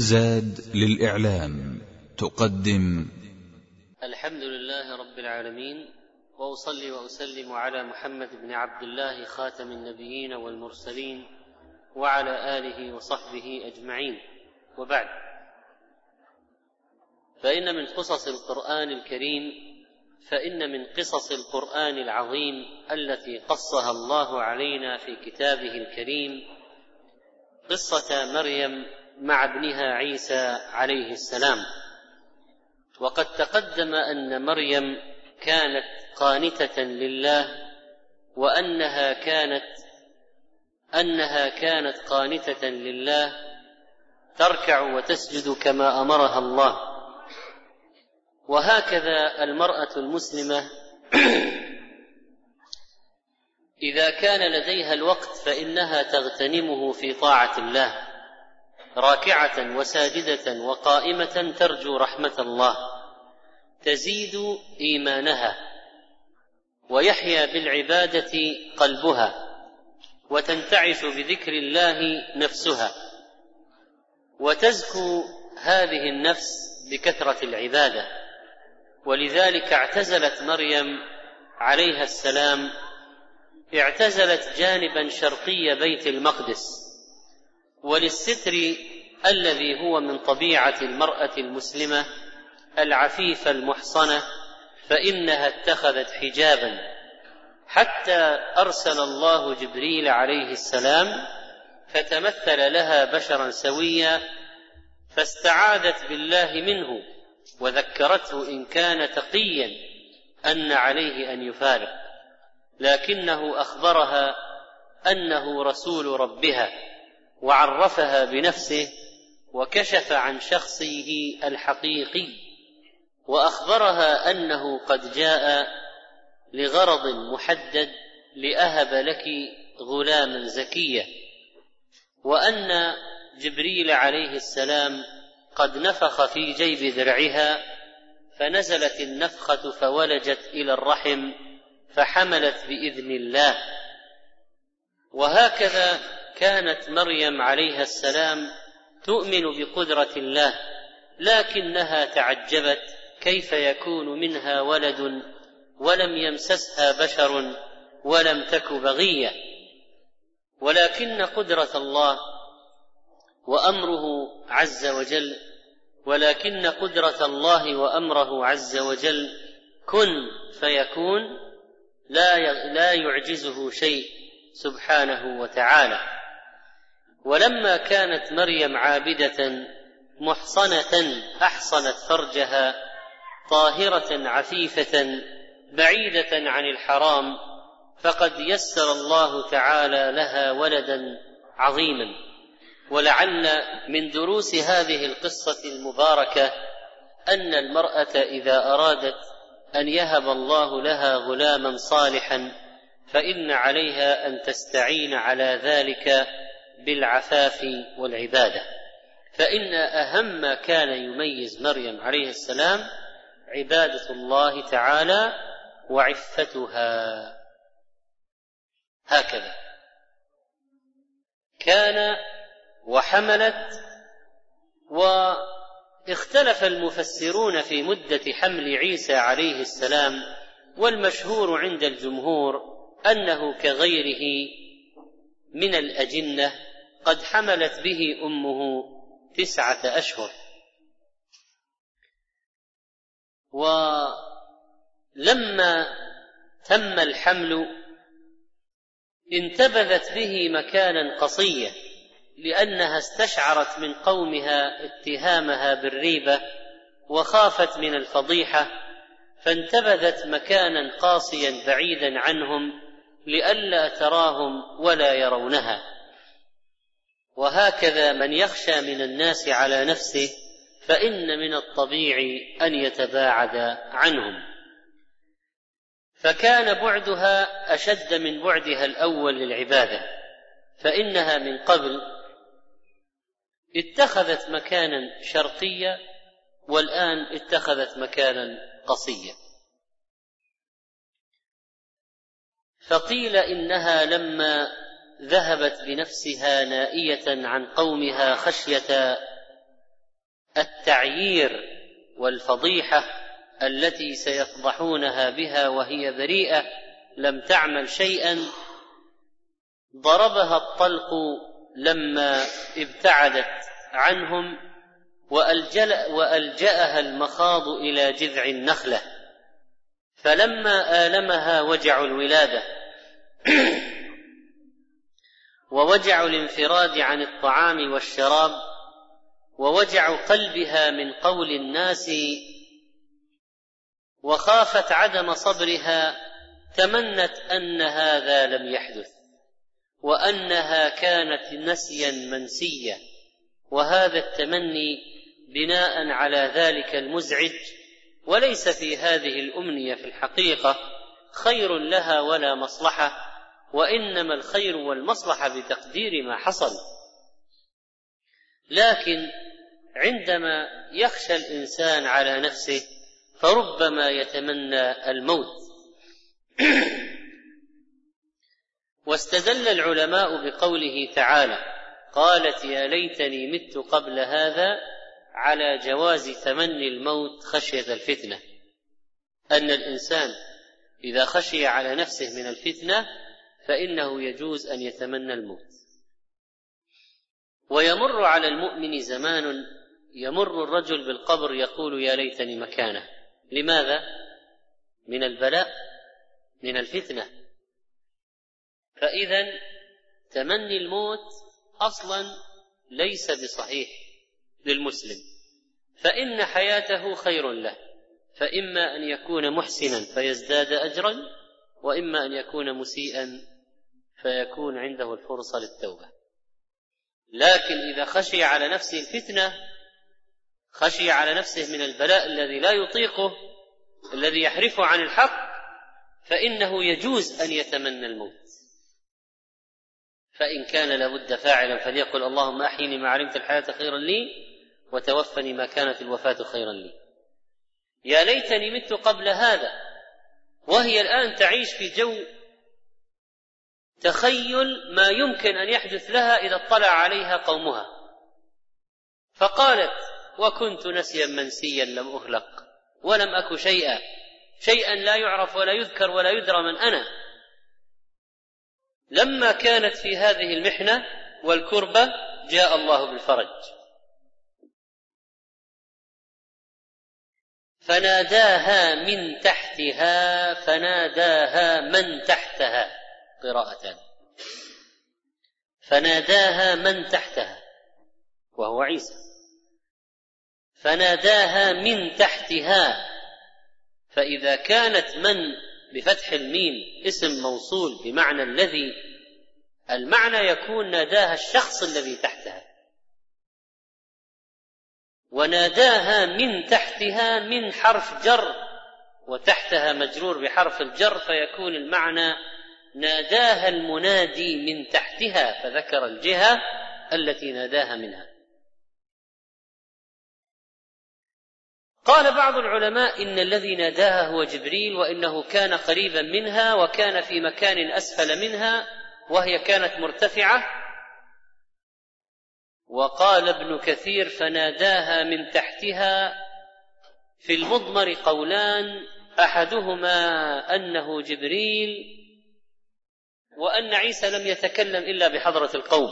زاد للإعلام تقدم. الحمد لله رب العالمين وأصلي وأسلم على محمد بن عبد الله خاتم النبيين والمرسلين وعلى آله وصحبه أجمعين. وبعد فإن من قصص القرآن الكريم فإن من قصص القرآن العظيم التي قصها الله علينا في كتابه الكريم قصة مريم مع ابنها عيسى عليه السلام. وقد تقدم أن مريم كانت قانتة لله وأنها كانت أنها كانت قانتة لله تركع وتسجد كما أمرها الله. وهكذا المرأة المسلمة إذا كان لديها الوقت فإنها تغتنمه في طاعة الله. راكعة وساجدة وقائمة ترجو رحمة الله تزيد إيمانها ويحيا بالعبادة قلبها وتنتعش بذكر الله نفسها وتزكو هذه النفس بكثرة العبادة. ولذلك اعتزلت مريم عليها السلام اعتزلت جانبا شرقي بيت المقدس. وللستر الذي هو من طبيعة المرأة المسلمة العفيفة المحصنة فإنها اتخذت حجابا. حتى أرسل الله جبريل عليه السلام فتمثل لها بشرا سويا فاستعاذت بالله منه وذكرته إن كان تقيا أن عليه أن يفارق. لكنه أخبرها أنه رسول ربها. وعرفها بنفسه وكشف عن شخصه الحقيقي وأخبرها أنه قد جاء لغرض محدد لأهب لك غلاما زكيا وأن جبريل عليه السلام قد نفخ في جيب درعها فنزلت النفخة فولجت إلى الرحم فحملت بإذن الله. وهكذا كانت مريم عليها السلام تؤمن بقدرة الله لكنها تعجبت كيف يكون منها ولد ولم يمسسها بشر ولم تك بغية. ولكن قدرة الله وأمره عز وجل ولكن قدرة الله وأمره عز وجل كن فيكون لا لا يعجزه شيء سبحانه وتعالى. ولما كانت مريم عابدة محصنة أحصنت فرجها طاهرة عفيفة بعيدة عن الحرام فقد يسر الله تعالى لها ولدا عظيما. ولعل من دروس هذه القصة المباركة أن المرأة إذا أرادت أن يهب الله لها غلاما صالحا فإن عليها أن تستعين على ذلك بالعفاف والعبادة. فإن أهم ما كان يميز مريم عليه السلام عبادة الله تعالى وعفتها. هكذا. كان وحملت واختلف المفسرون في مدة حمل عيسى عليه السلام والمشهور عند الجمهور أنه كغيره من الأجنة قد حملت به أمه تسعة أشهر. ولما تم الحمل انتبذت به مكانا قصيا لأنها استشعرت من قومها اتهامها بالريبة وخافت من الفضيحة فانتبذت مكانا قاصيا بعيدا عنهم لئلا تراهم ولا يرونها. وهكذا من يخشى من الناس على نفسه فإن من الطبيعي أن يتباعد عنهم. فكان بعدها أشد من بعدها الأول للعبادة فإنها من قبل اتخذت مكانا شرقيا والآن اتخذت مكانا قصيا. فقيل إنها لما ذهبت بنفسها نائية عن قومها خشية التعيير والفضيحة التي سيفضحونها بها وهي بريئة لم تعمل شيئا. ضربها الطلق لما ابتعدت عنهم وألجأها المخاض إلى جذع النخلة. فلما آلمها وجع الولادة ووجع الانفراد عن الطعام والشراب ووجع قلبها من قول الناس وخافت عدم صبرها تمنت أن هذا لم يحدث وأنها كانت نسيا منسيا وهذا التمني بناء على ذلك المزعج وليس في هذه الأمنية في الحقيقة خير لها ولا مصلحة. وإنما الخير والمصلحة بتقدير ما حصل. لكن عندما يخشى الإنسان على نفسه فربما يتمنى الموت. واستدل العلماء بقوله تعالى قالت يا ليتني مت قبل هذا على جواز تمني الموت خشية الفتنة. أن الإنسان إذا خشي على نفسه من الفتنة فإنه يجوز أن يتمنى الموت. ويمر على المؤمن زمان يمر الرجل بالقبر يقول يا ليتني مكانه. لماذا؟ من البلاء من الفتنة. فإذا تمني الموت أصلا ليس بصحيح للمسلم. فإن حياته خير له. فإما أن يكون محسنا فيزداد اجرا وإما أن يكون مسيئا فيكون عنده الفرصة للتوبة. لكن إذا خشي على نفسه الفتنة خشي على نفسه من البلاء الذي لا يطيقه الذي يحرفه عن الحق فإنه يجوز أن يتمنى الموت. فإن كان لابد فاعلا فليقل اللهم أحيني ما علمت الحياة خيرا لي وتوفني ما كانت الوفاة خيرا لي. يا ليتني مت قبل هذا. وهي الآن تعيش في جو تخيل ما يمكن أن يحدث لها إذا اطلع عليها قومها. فقالت وكنت نسيا منسيا لم اخلق ولم اك شيئا شيئا لا يعرف ولا يذكر ولا يدرى من أنا. لما كانت في هذه المحنة والكربة جاء الله بالفرج. فناداها من تحتها فناداها من تحتها. قراءتان فناداها من تحتها وهو عيسى. فناداها من تحتها فإذا كانت من بفتح الميم اسم موصول بمعنى الذي المعنى يكون ناداها الشخص الذي تحتها. وناداها من تحتها من حرف جر وتحتها مجرور بحرف الجر فيكون المعنى ناداها المنادي من تحتها فذكر الجهة التي ناداها منها. قال بعض العلماء إن الذي ناداها هو جبريل وإنه كان قريبا منها وكان في مكان أسفل منها وهي كانت مرتفعة وقال ابن كثير فناداها من تحتها في المضمر قولان أحدهما أنه جبريل وأن عيسى لم يتكلم إلا بحضرة القوم.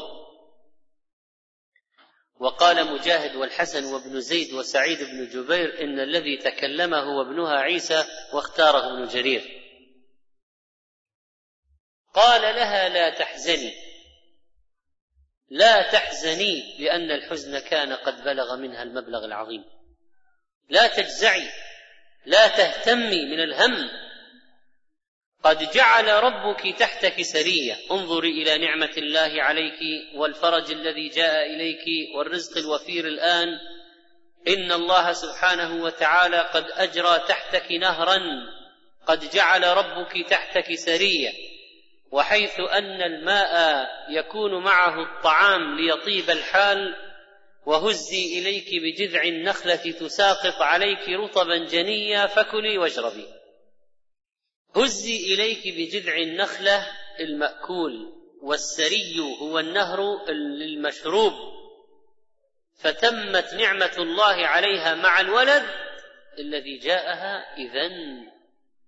وقال مجاهد والحسن وابن زيد وسعيد بن جبير إن الذي تكلم هو ابنها عيسى واختاره ابن جرير. قال لها لا تحزني. لا تحزني لأن الحزن كان قد بلغ منها المبلغ العظيم. لا تجزعي لا تهتمي من الهم. قد جعل ربك تحتك سرية. انظري إلى نعمة الله عليك والفرج الذي جاء إليك والرزق الوفير الآن. إن الله سبحانه وتعالى قد أجرى تحتك نهرا. قد جعل ربك تحتك سرية. وحيث أن الماء يكون معه الطعام ليطيب الحال وهزي إليك بجذع النخلة تساقط عليك رطبا جنيا فكلي واشربي. هزي إليك بجذع النخلة المأكول والسري هو النهر المشروب فتمت نعمة الله عليها مع الولد الذي جاءها إذا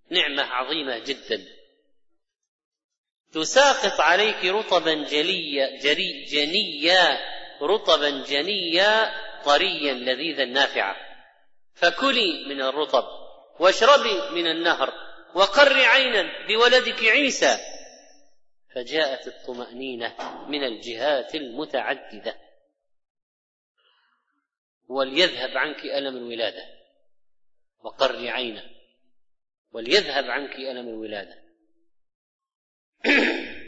نعمة عظيمة جدا. تساقط عليك رطبا جليا جري جنيا رطبا جنيا طريا لذيذا نافعا. فكلي من الرطب واشربي من النهر وقر عينا بولدك عيسى. فجاءت الطمأنينة من الجهات المتعددة. وليذهب عنك ألم الولادة. وقر عينا. وليذهب عنك ألم الولادة.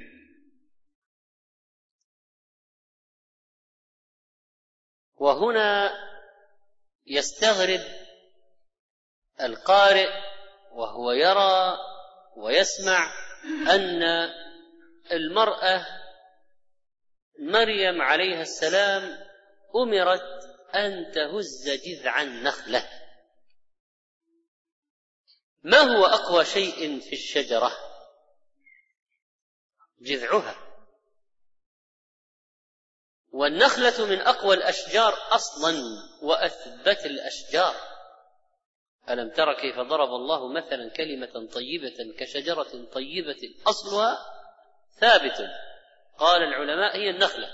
وهنا يستغرب القارئ وهو يرى ويسمع أن المرأة مريم عليها السلام أمرت أن تهز جذع النخلة. ما هو أقوى شيء في الشجرة؟ جذعها. والنخلة من أقوى الأشجار أصلا وأثبت الأشجار. ألم تر كيف ضرب الله مثلا كلمة طيبة كشجرة طيبة أصلها ثابت. قال العلماء هي النخلة.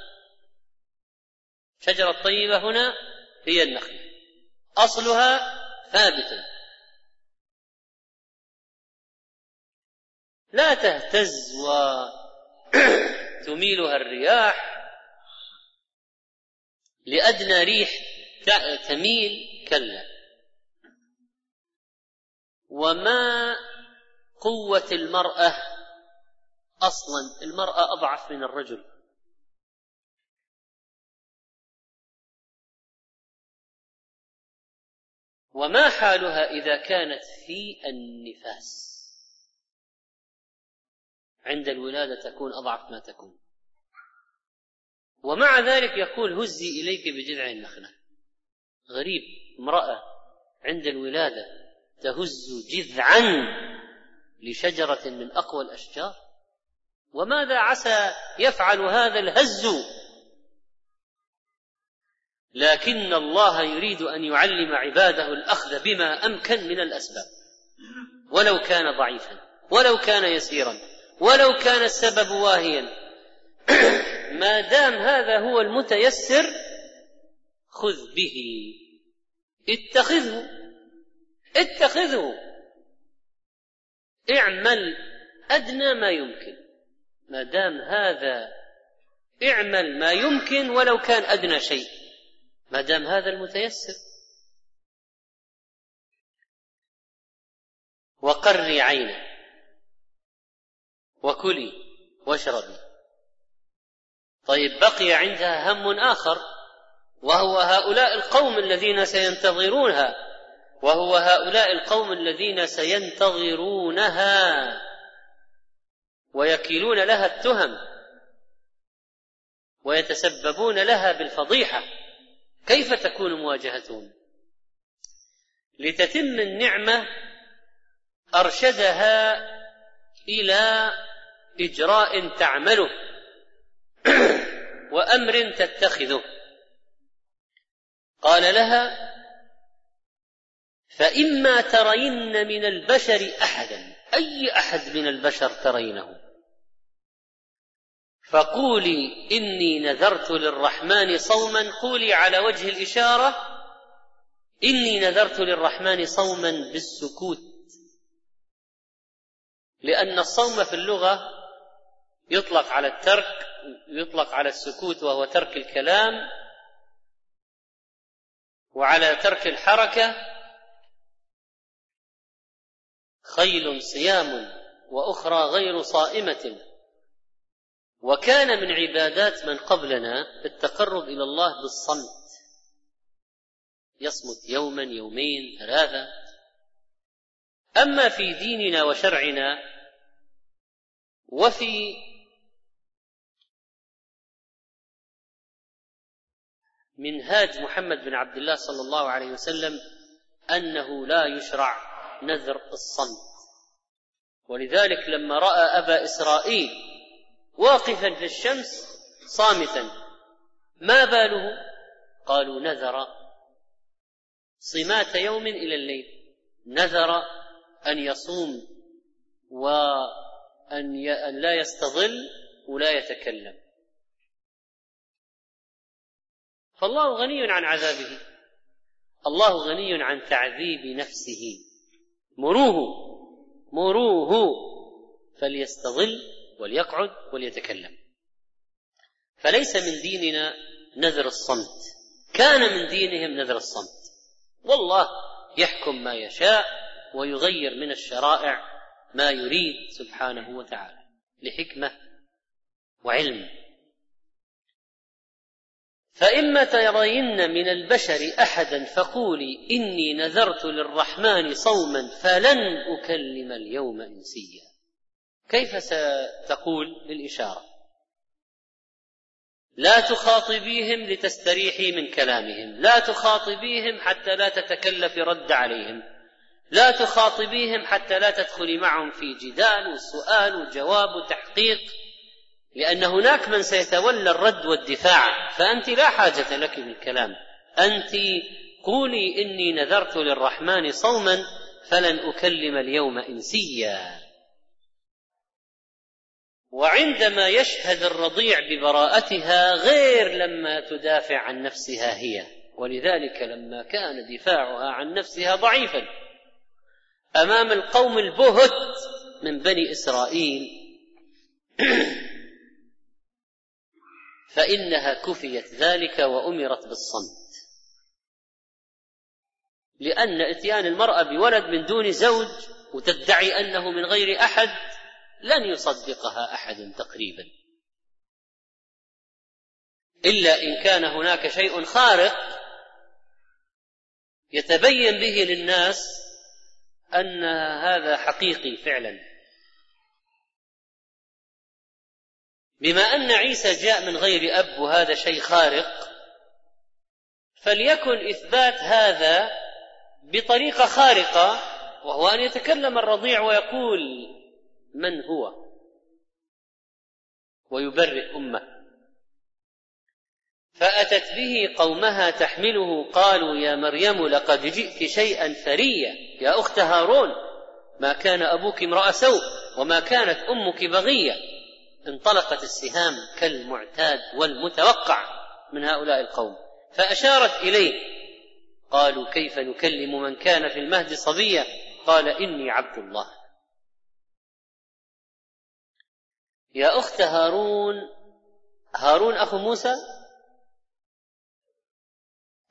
شجرة طيبة هنا هي النخلة. أصلها ثابت. لا تهتز وتميلها الرياح لأدنى ريح تميل كلا. وما قوة المرأة أصلا؟ المرأة أضعف من الرجل. وما حالها إذا كانت في النفاس؟ عند الولادة تكون أضعف ما تكون. ومع ذلك يقول هزي إليك بجذع النخلة. غريب امرأة عند الولادة تهز جذعا لشجرة من أقوى الأشجار؟ وماذا عسى يفعل هذا الهز؟ لكن الله يريد أن يعلم عباده الأخذ بما أمكن من الأسباب. ولو كان ضعيفا ولو كان يسيرا. ولو كان السبب واهيا. ما دام هذا هو المتيسر خذ به. اتخذه. اتخذه. اعمل أدنى ما يمكن. ما دام هذا اعمل ما يمكن ولو كان أدنى شيء. ما دام هذا المتيسر. وقري عينه. وكلي واشربي. طيب بقي عندها هم آخر وهو هؤلاء القوم الذين سينتظرونها وهو هؤلاء القوم الذين سينتظرونها ويكيلون لها التهم ويتسببون لها بالفضيحة. كيف تكون مواجهتهم؟ لتتم النعمة أرشدها إلى اجراء تعمله وأمر تتخذه. قال لها فإما ترين من البشر أحدا أي أحد من البشر ترينه. فقولي إني نذرت للرحمن صوما قولي على وجه الإشارة إني نذرت للرحمن صوما بالسكوت. لأن الصوم في اللغة يطلق على الترك يطلق على السكوت وهو ترك الكلام وعلى ترك الحركة خيل صيام وأخرى غير صائمة. وكان من عبادات من قبلنا التقرب إلى الله بالصمت. يصمت يوما يومين ثلاثة. أما في ديننا وشرعنا وفي منهاج محمد بن عبد الله صلى الله عليه وسلم أنه لا يشرع نذر الصمت. ولذلك لما رأى أبا إسرائيل واقفا في الشمس صامتا ما باله؟ قالوا نذر صمات يوم إلى الليل. نذر أن يصوم وأن لا يستظل ولا يتكلم. فالله غني عن عذابه. الله غني عن تعذيب نفسه. مروه مروه. فليستظل وليقعد وليتكلم. فليس من ديننا نذر الصمت. كان من دينهم نذر الصمت. والله يحكم ما يشاء ويغير من الشرائع ما يريد سبحانه وتعالى. لحكمة وعلم. فإما ترين من البشر أحدا فقولي إني نذرت للرحمن صوما فلن أكلم اليوم إنسيا. كيف ستقول للإشارة؟ لا تخاطبيهم لتستريحي من كلامهم لا تخاطبيهم حتى لا تتكلف رد عليهم لا تخاطبيهم حتى لا تدخلي معهم في جدال وسؤال وجواب وتحقيق لأن هناك من سيتولى الرد والدفاع فأنت لا حاجة لك بالكلام أنت قولي إني نذرت للرحمن صوما فلن أكلم اليوم إنسيا. وعندما يشهد الرضيع ببراءتها غير لما تدافع عن نفسها هي. ولذلك لما كان دفاعها عن نفسها ضعيفا. أمام القوم البهت من بني إسرائيل فإنها كفيت ذلك وأمرت بالصمت. لأن إتيان المرأة بولد من دون زوج وتدعي أنه من غير أحد لن يصدقها أحد تقريبا. إلا إن كان هناك شيء خارق يتبين به للناس أن هذا حقيقي فعلا. بما أن عيسى جاء من غير أب وهذا شيء خارق فليكن إثبات هذا بطريقة خارقة وهو أن يتكلم الرضيع ويقول من هو؟ ويبرئ أمة. فأتت به قومها تحمله قالوا يا مريم لقد جئت شيئا فريا يا أخت هارون ما كان أبوك امرأ سوء وما كانت أمك بغية. انطلقت السهام كالمعتاد والمتوقع من هؤلاء القوم فأشارت إليه قالوا كيف نكلم من كان في المهد صبيا؟ قال إني عبد الله. يا أخت هارون هارون أخو موسى؟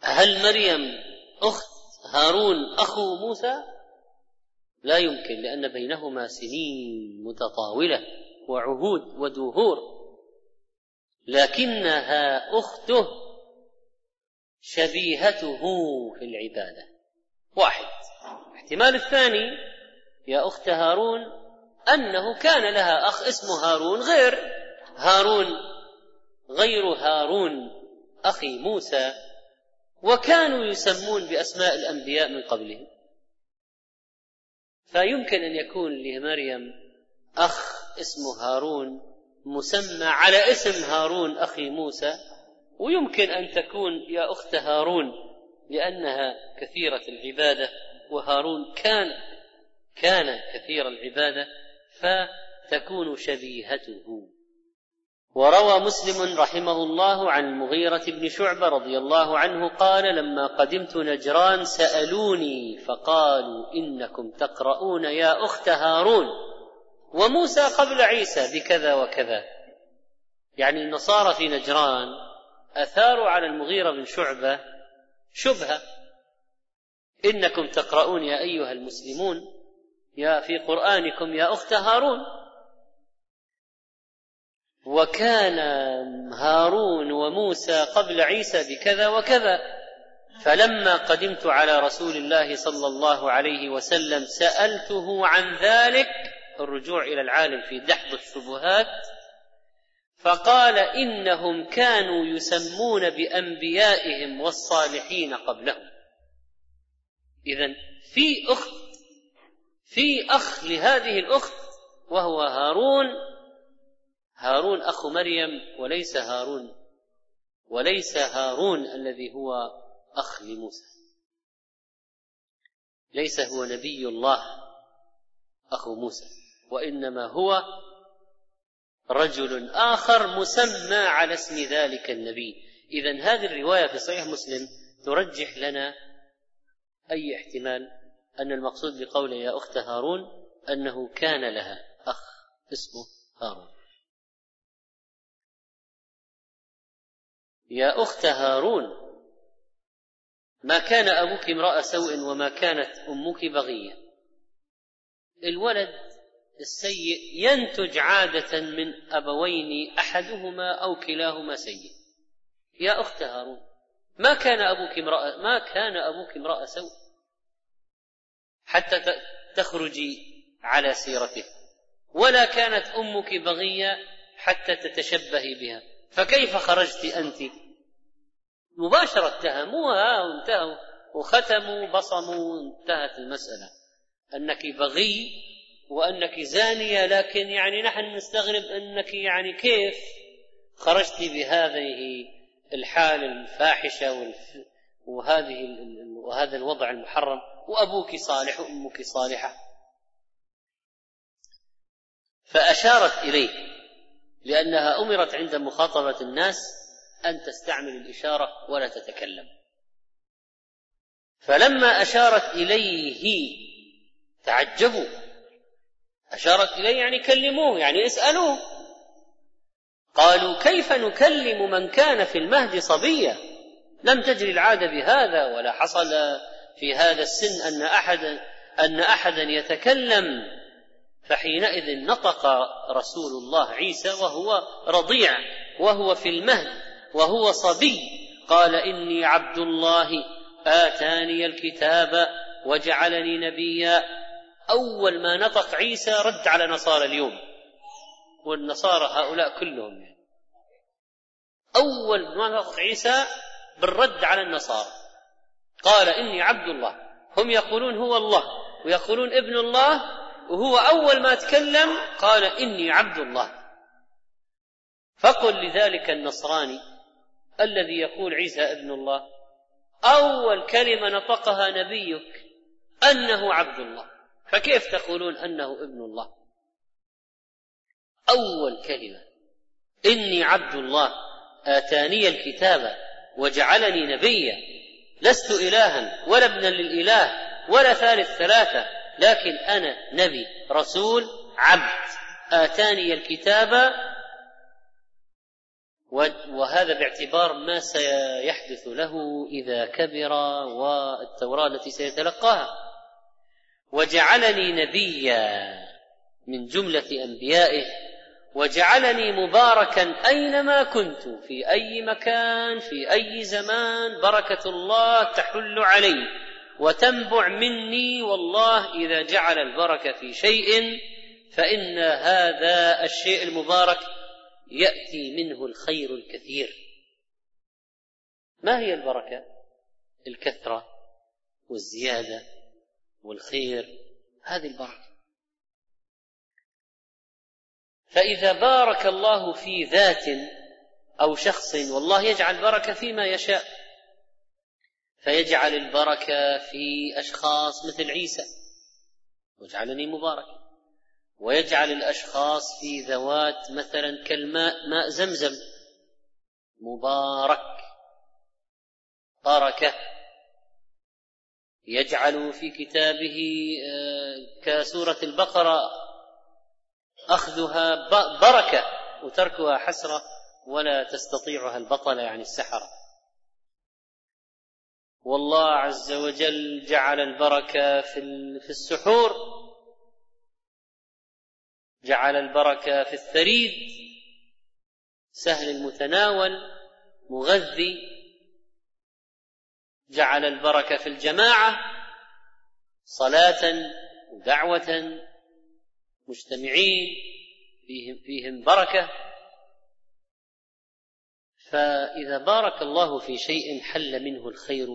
هل مريم أخت هارون أخو موسى؟ لا يمكن لأن بينهما سنين متطاولة. وعهود ودهور لكنها أخته شبيهته في العبادة. واحد. الاحتمال الثاني يا أخت هارون أنه كان لها أخ اسمه هارون غير. هارون غير هارون أخي موسى وكانوا يسمون بأسماء الأنبياء من قبلهم. فيمكن أن يكون لمريم أخ اسمه هارون مسمى على اسم هارون أخي موسى ويمكن أن تكون يا أخت هارون لأنها كثيرة العبادة وهارون كان كان كثير العبادة فتكون شبيهته. وروى مسلم رحمه الله عن المغيرة بن شعبة رضي الله عنه قال لما قدمت نجران سألوني فقالوا إنكم تقرؤون يا أخت هارون وموسى قبل عيسى بكذا وكذا. يعني النصارى في نجران أثاروا على المغيرة بن شعبة شبهة. إنكم تقرؤون يا أيها المسلمون يا في قرآنكم يا أخت هارون. وكان هارون وموسى قبل عيسى بكذا وكذا. فلما قدمت على رسول الله صلى الله عليه وسلم سألته عن ذلك الرجوع إلى العالم في دحض الشبهات فقال إنهم كانوا يسمون بأنبيائهم والصالحين قبلهم. إذا في أخت في أخ لهذه الأخت وهو هارون هارون أخو مريم وليس هارون وليس هارون الذي هو أخ لموسى. ليس هو نبي الله أخو موسى. وإنما هو رجل آخر مسمى على اسم ذلك النبي. اذا هذه الرواية في صحيح مسلم ترجح لنا أي احتمال؟ أن المقصود بقوله يا أخت هارون أنه كان لها أخ اسمه هارون. يا أخت هارون ما كان أبوك امرأ سوء وما كانت أمك بغية. الولد السيء ينتج عادة من أبوين أحدهما أو كلاهما سيء. يا أخت هارون ما كان أبوك امرأ ما كان أبوك امرأ سوء؟ حتى تخرجي على سيرته. ولا كانت أمك بغية حتى تتشبهي بها. فكيف خرجت أنت؟ مباشرة اتهموها وانتهوا وختموا بصموا انتهت المسألة. أنك بغي وأنك زانية لكن يعني نحن نستغرب أنك يعني كيف خرجت بهذه الحال الفاحشة وهذه وهذا الوضع المحرم. وأبوك صالح وأمك صالحة. فأشارت إليه لأنها أمرت عند مخاطبة الناس أن تستعمل الإشارة ولا تتكلم. فلما أشارت إليه تعجبوا. أشارت إليه يعني كلموه يعني اسألوه. قالوا كيف نكلم من كان في المهد صبيا؟ لم تجري العادة بهذا ولا حصل في هذا السن أن احدا أن أحدا يتكلم. فحينئذ نطق رسول الله عيسى وهو رضيع وهو في المهد وهو صبي. قال إني عبد الله آتاني الكتاب وجعلني نبيا. أول ما نطق عيسى رد على نصارى اليوم. والنصارى هؤلاء كلهم يعني. أول ما نطق عيسى بالرد على النصارى. قال إني عبد الله. هم يقولون هو الله ويقولون ابن الله وهو أول ما تكلم قال إني عبد الله. فقل لذلك النصراني الذي يقول عيسى ابن الله أول كلمة نطقها نبيك أنه عبد الله. فكيف تقولون أنه ابن الله؟ أول كلمة إني عبد الله آتاني الكتاب وجعلني نبيا لست إلها ولا ابنا للإله ولا ثالث ثلاثة لكن أنا نبي رسول عبد. آتاني الكتاب وهذا باعتبار ما سيحدث له إذا كبر والتوراة التي سيتلقاها. وجعلني نبيا من جملة أنبيائه وجعلني مباركا أينما كنت في أي مكان في أي زمان بركة الله تحل علي وتنبع مني والله إذا جعل البركة في شيء فإن هذا الشيء المبارك يأتي منه الخير الكثير. ما هي البركة؟ الكثرة والزيادة. والخير هذه البركة. فإذا بارك الله في ذات أو شخص والله يجعل بركه فيما يشاء. فيجعل البركة في أشخاص مثل عيسى واجعلني مبارك. ويجعل الأشخاص في ذوات مثلا كالماء ماء زمزم مبارك. بركه يجعل في كتابه آه، كسورة البقرة أخذها بركة وتركها حسرة ولا تستطيعها البطله يعني السحرة. والله عز وجل جعل البركة في السحور جعل البركة في الثريد سهل المتناول مغذي جعل البركة في الجماعة صلاة ودعوة مجتمعين فيهم فيهم بركة. فإذا بارك الله في شيء حل منه الخير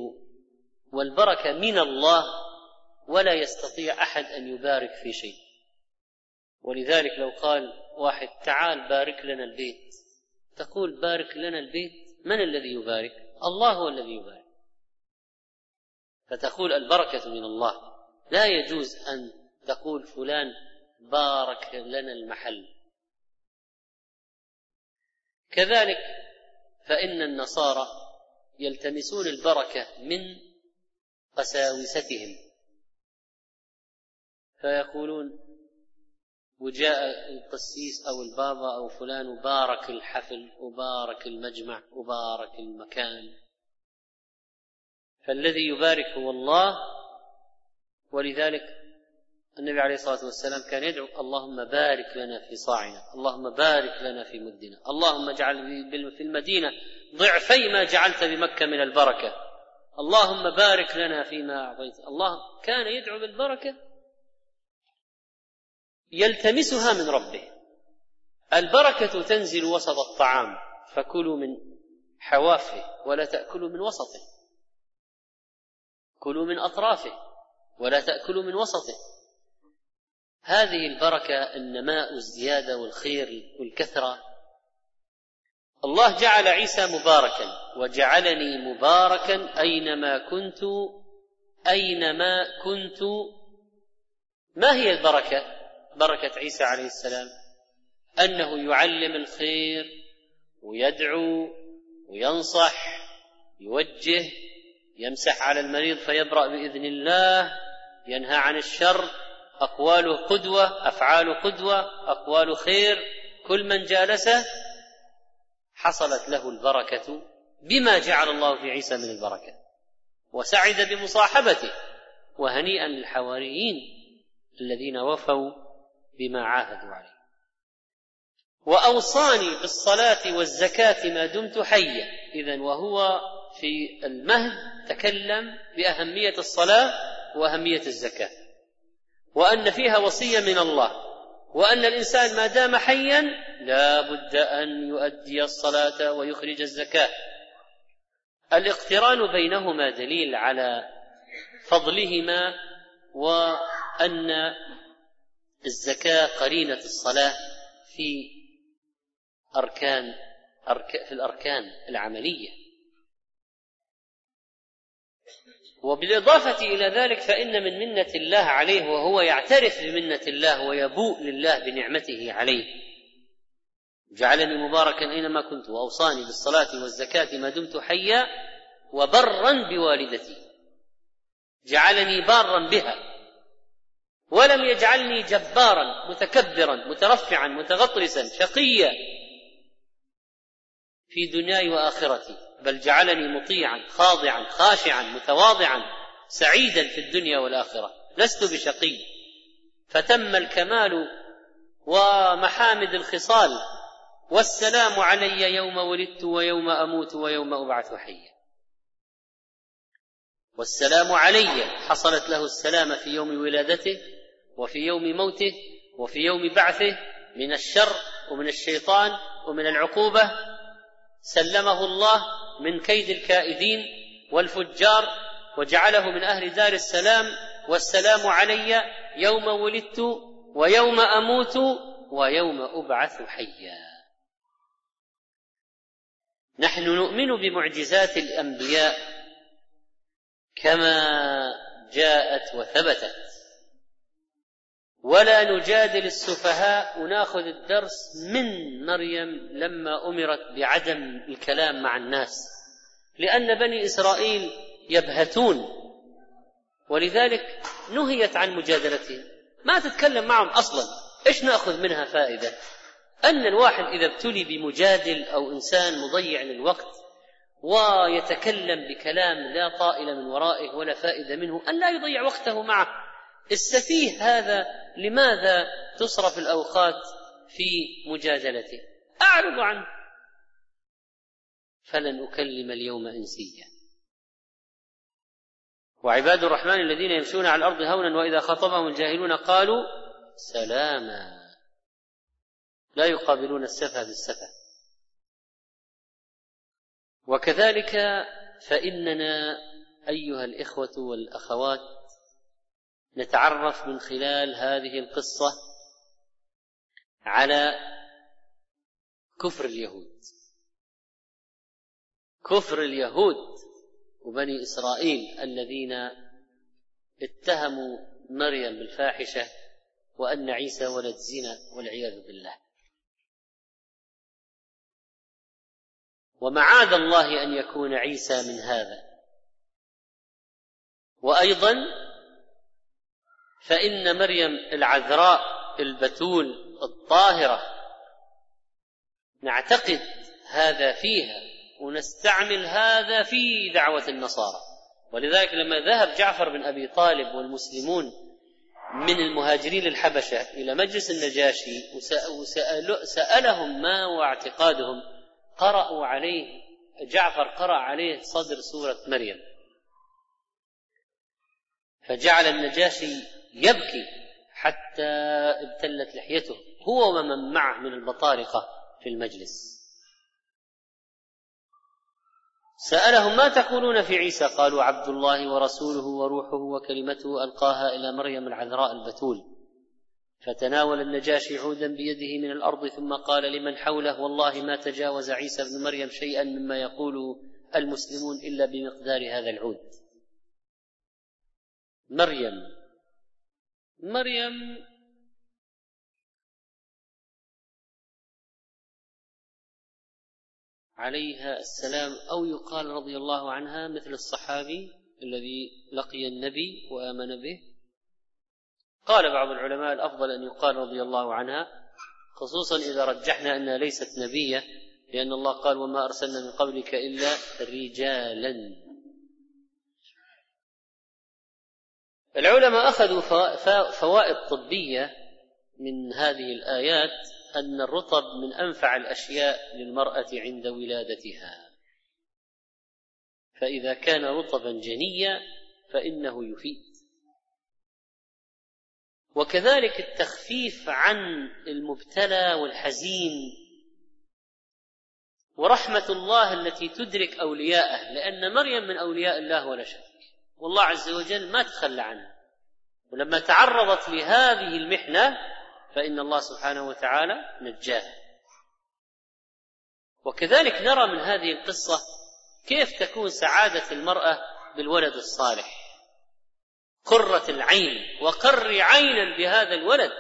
والبركة من الله ولا يستطيع أحد أن يبارك في شيء. ولذلك لو قال واحد تعال بارك لنا البيت. تقول بارك لنا البيت من الذي يبارك؟ الله هو الذي يبارك. فتقول البركة من الله. لا يجوز أن تقول فلان بارك لنا المحل. كذلك فإن النصارى يلتمسون البركة من قساوستهم. فيقولون وجاء القسيس أو البابا أو فلان وبارك الحفل وبارك المجمع وبارك المكان. فالذي يبارك هو الله ولذلك النبي عليه الصلاة والسلام كان يدعو اللهم بارك لنا في صاعنا اللهم بارك لنا في مدنا اللهم اجعل في المدينة ضعفي ما جعلت بمكة من البركة اللهم بارك لنا فيما أعطيت الله كان يدعو بالبركة يلتمسها من ربه البركة تنزل وسط الطعام فكلوا من حوافه ولا تأكلوا من وسطه. كلوا من أطرافه ولا تأكلوا من وسطه. هذه البركة النماء الزيادة والخير والكثرة. الله جعل عيسى مباركا وجعلني مباركا أينما كنت أينما كنت. ما هي البركة؟ بركة عيسى عليه السلام. أنه يعلم الخير ويدعو وينصح يوجه يمسح على المريض فيبرأ بإذن الله ينهى عن الشر أقواله قدوة أفعاله قدوة أقوال خير. كل من جالسه حصلت له البركة بما جعل الله في عيسى من البركة وسعد بمصاحبته وهنيئا للحواريين الذين وفوا بما عاهدوا عليه. وأوصاني بالصلاة والزكاة ما دمت حيا اذا وهو في المهد تكلم بأهمية الصلاة وأهمية الزكاة. وأن فيها وصية من الله. وأن الإنسان ما دام حيا لا بد أن يؤدي الصلاة ويخرج الزكاة. الاقتران بينهما دليل على فضلهما وأن الزكاة قرينة الصلاة في أركان في الأركان العملية. وبالإضافة إلى ذلك فإن من منة الله عليه وهو يعترف بمنة الله ويبوء لله بنعمته عليه. جعلني مباركا أينما كنت وأوصاني بالصلاة والزكاة ما دمت حيا وبرا بوالدتي. جعلني بارا بها. ولم يجعلني جبارا متكبرا مترفعا متغطرسا شقيا. في دنياي وآخرتي. بل جعلني مطيعا خاضعا خاشعا متواضعا سعيدا في الدنيا والآخرة. لست بشقي. فتم الكمال ومحامد الخصال. والسلام علي يوم ولدت ويوم أموت ويوم أبعث حيا. والسلام علي حصلت له السلامه في يوم ولادته وفي يوم موته وفي يوم بعثه من الشر ومن الشيطان ومن العقوبة. سلمه الله من كيد الكائدين والفجار وجعله من أهل دار السلام والسلام علي يوم ولدت ويوم أموت ويوم أبعث حيا. نحن نؤمن بمعجزات الأنبياء كما جاءت وثبتت. ولا نجادل السفهاء وناخذ الدرس من مريم لما أمرت بعدم الكلام مع الناس. لأن بني إسرائيل يبهتون ولذلك نهيت عن مجادلتهم. ما تتكلم معهم أصلا. إيش نأخذ منها فائدة؟ أن الواحد إذا ابتلي بمجادل أو إنسان مضيع للوقت ويتكلم بكلام لا طائل من ورائه ولا فائدة منه أن لا يضيع وقته معه. السفيه هذا لماذا تصرف الأوقات في مجادلته؟ أعرض عنه. فلن أكلم اليوم إنسيا. وعباد الرحمن الذين يمشون على الأرض هونا وإذا خاطبهم الجاهلون قالوا سلاما. لا يقابلون السفه بالسفه. وكذلك فإننا أيها الإخوة والأخوات نتعرف من خلال هذه القصة على كفر اليهود. كفر اليهود وبني إسرائيل الذين اتهموا مريم بالفاحشة وأن عيسى ولد زنا والعياذ بالله. ومعاذ الله أن يكون عيسى من هذا. وأيضا فإن مريم العذراء البتول الطاهرة. نعتقد هذا فيها ونستعمل هذا في دعوة النصارى. ولذلك لما ذهب جعفر بن أبي طالب والمسلمون من المهاجرين الحبشه إلى مجلس النجاشي وسالهم ما هو اعتقادهم قرأوا عليه جعفر قرأ عليه صدر سورة مريم. فجعل النجاشي يبكي حتى ابتلت لحيته هو ومن معه من البطارقة في المجلس. سألهم ما تقولون في عيسى؟ قالوا عبد الله ورسوله وروحه وكلمته ألقاها إلى مريم العذراء البتول. فتناول النجاشي عودا بيده من الأرض ثم قال لمن حوله والله ما تجاوز عيسى بن مريم شيئا مما يقوله المسلمون إلا بمقدار هذا العود. مريم مريم. عليها السلام أو يقال رضي الله عنها مثل الصحابي الذي لقي النبي وآمن به. قال بعض العلماء الأفضل أن يقال رضي الله عنها خصوصا إذا رجحنا أنها ليست نبية لأن الله قال وما أرسلنا من قبلك إلا رجالا. العلماء أخذوا فوائد طبية من هذه الآيات أن الرطب من أنفع الأشياء للمرأة عند ولادتها. فإذا كان رطبا جنيا فإنه يفيد. وكذلك التخفيف عن المبتلى والحزين. ورحمة الله التي تدرك أولياءه لأن مريم من أولياء الله ولا شك. والله عز وجل ما تخلى عنها ولما تعرضت لهذه المحنة فإن الله سبحانه وتعالى نجاها وكذلك نرى من هذه القصة كيف تكون سعادة المرأة بالولد الصالح. قرة العين وقر عينا بهذا الولد.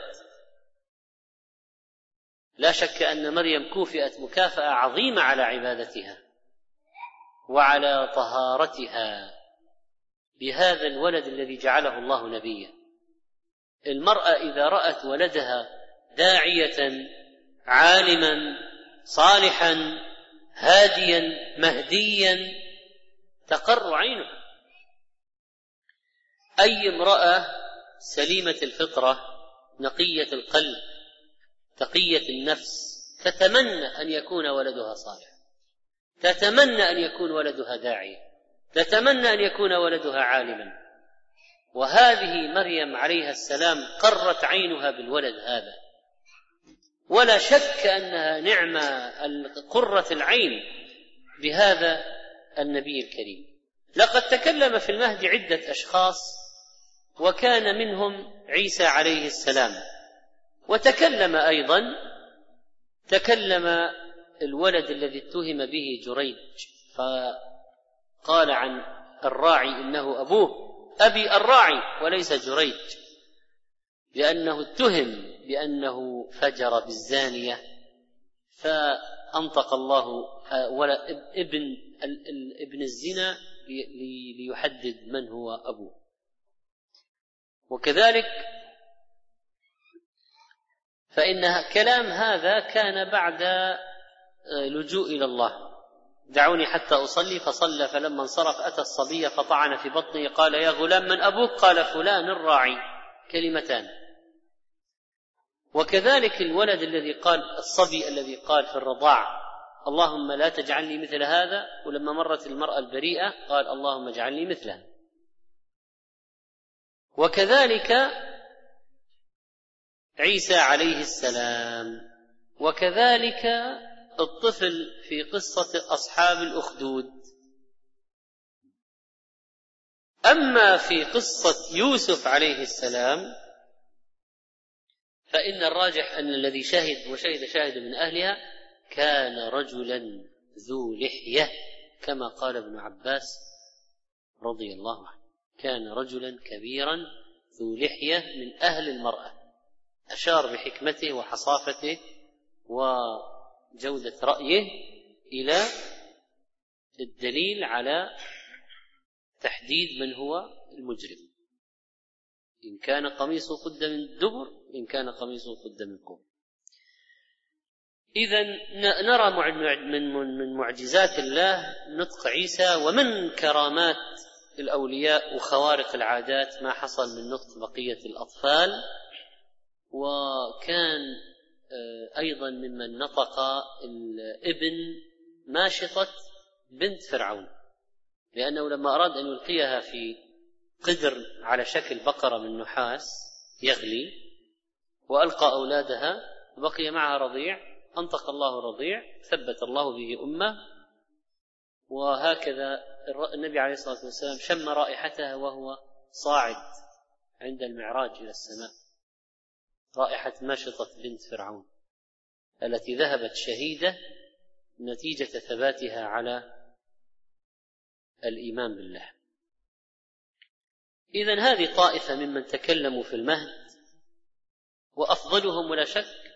لا شك أن مريم كوفئت مكافأة عظيمة على عبادتها وعلى طهارتها. بهذا الولد الذي جعله الله نبيا. المرأة إذا رأت ولدها داعية عالما صالحا هاديا مهديا تقر عينها أي امرأة سليمة الفطرة نقية القلب تقية النفس تتمنى أن يكون ولدها صالحا تتمنى أن يكون ولدها داعيا. تتمنى أن يكون ولدها عالما. وهذه مريم عليها السلام قرت عينها بالولد هذا. ولا شك أنها نعمة قرة العين بهذا النبي الكريم. لقد تكلم في المهد عدة أشخاص وكان منهم عيسى عليه السلام. وتكلم أيضا تكلم الولد الذي اتهم به جريج. فقال عن الراعي إنه أبوه أبي الراعي وليس جريج لأنه اتهم بأنه فجر بالزانية فأنطق الله ابن ابن الزنا ليحدد من هو أبوه. وكذلك فإن كلام هذا كان بعد آه، لجوء إلى الله. دعوني حتى أصلي فصلى فلما انصرف أتى الصبي فطعن في بطنه قال يا غلام من أبوك؟ قال فلان الراعي. كلمتان. وكذلك الولد الذي قال الصبي الذي قال في الرضاع اللهم لا تجعلني مثل هذا. ولما مرت المرأة البريئة قال اللهم اجعلني مثله. وكذلك عيسى عليه السلام. وكذلك الطفل في قصة أصحاب الأخدود. أما في قصة يوسف عليه السلام فإن الراجح أن الذي شهد وشهد شاهد من أهلها كان رجلا ذو لحية كما قال ابن عباس رضي الله عنه. كان رجلا كبيرا ذو لحية من أهل المرأة. أشار بحكمته وحصافته وجوده رأيه إلى الدليل على تحديد من هو المجرم. إن كان قميصه قد من الدبر إن كان قميصه قد من قبل إذا نرى من معجزات الله نطق عيسى ومن كرامات الأولياء وخوارق العادات ما حصل من نطق بقية الأطفال. وكان أيضا ممن نطق الابن ماشطة بنت فرعون لأنه لما أراد أن يلقيها في قدر على شكل بقرة من نحاس يغلي وألقى أولادها بقي معها رضيع أنطق الله الرضيع ثبت الله به أمة وهكذا النبي عليه الصلاة والسلام شم رائحتها وهو صاعد عند المعراج إلى السماء. رائحة مشطة بنت فرعون التي ذهبت شهيدة نتيجة ثباتها على الإيمان بالله. إذا هذه طائفة ممن تكلموا في المهد وأفضلهم ولا شك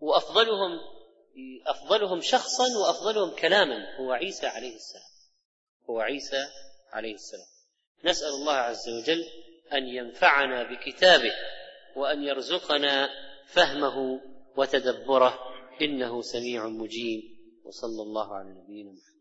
وأفضلهم أفضلهم شخصا وأفضلهم كلاما هو عيسى عليه السلام. هو عيسى عليه السلام. نسأل الله عز وجل أن ينفعنا بكتابه وأن يرزقنا فهمه وتدبره إنه سميع مجيب. وصلى الله على نبينا محمد.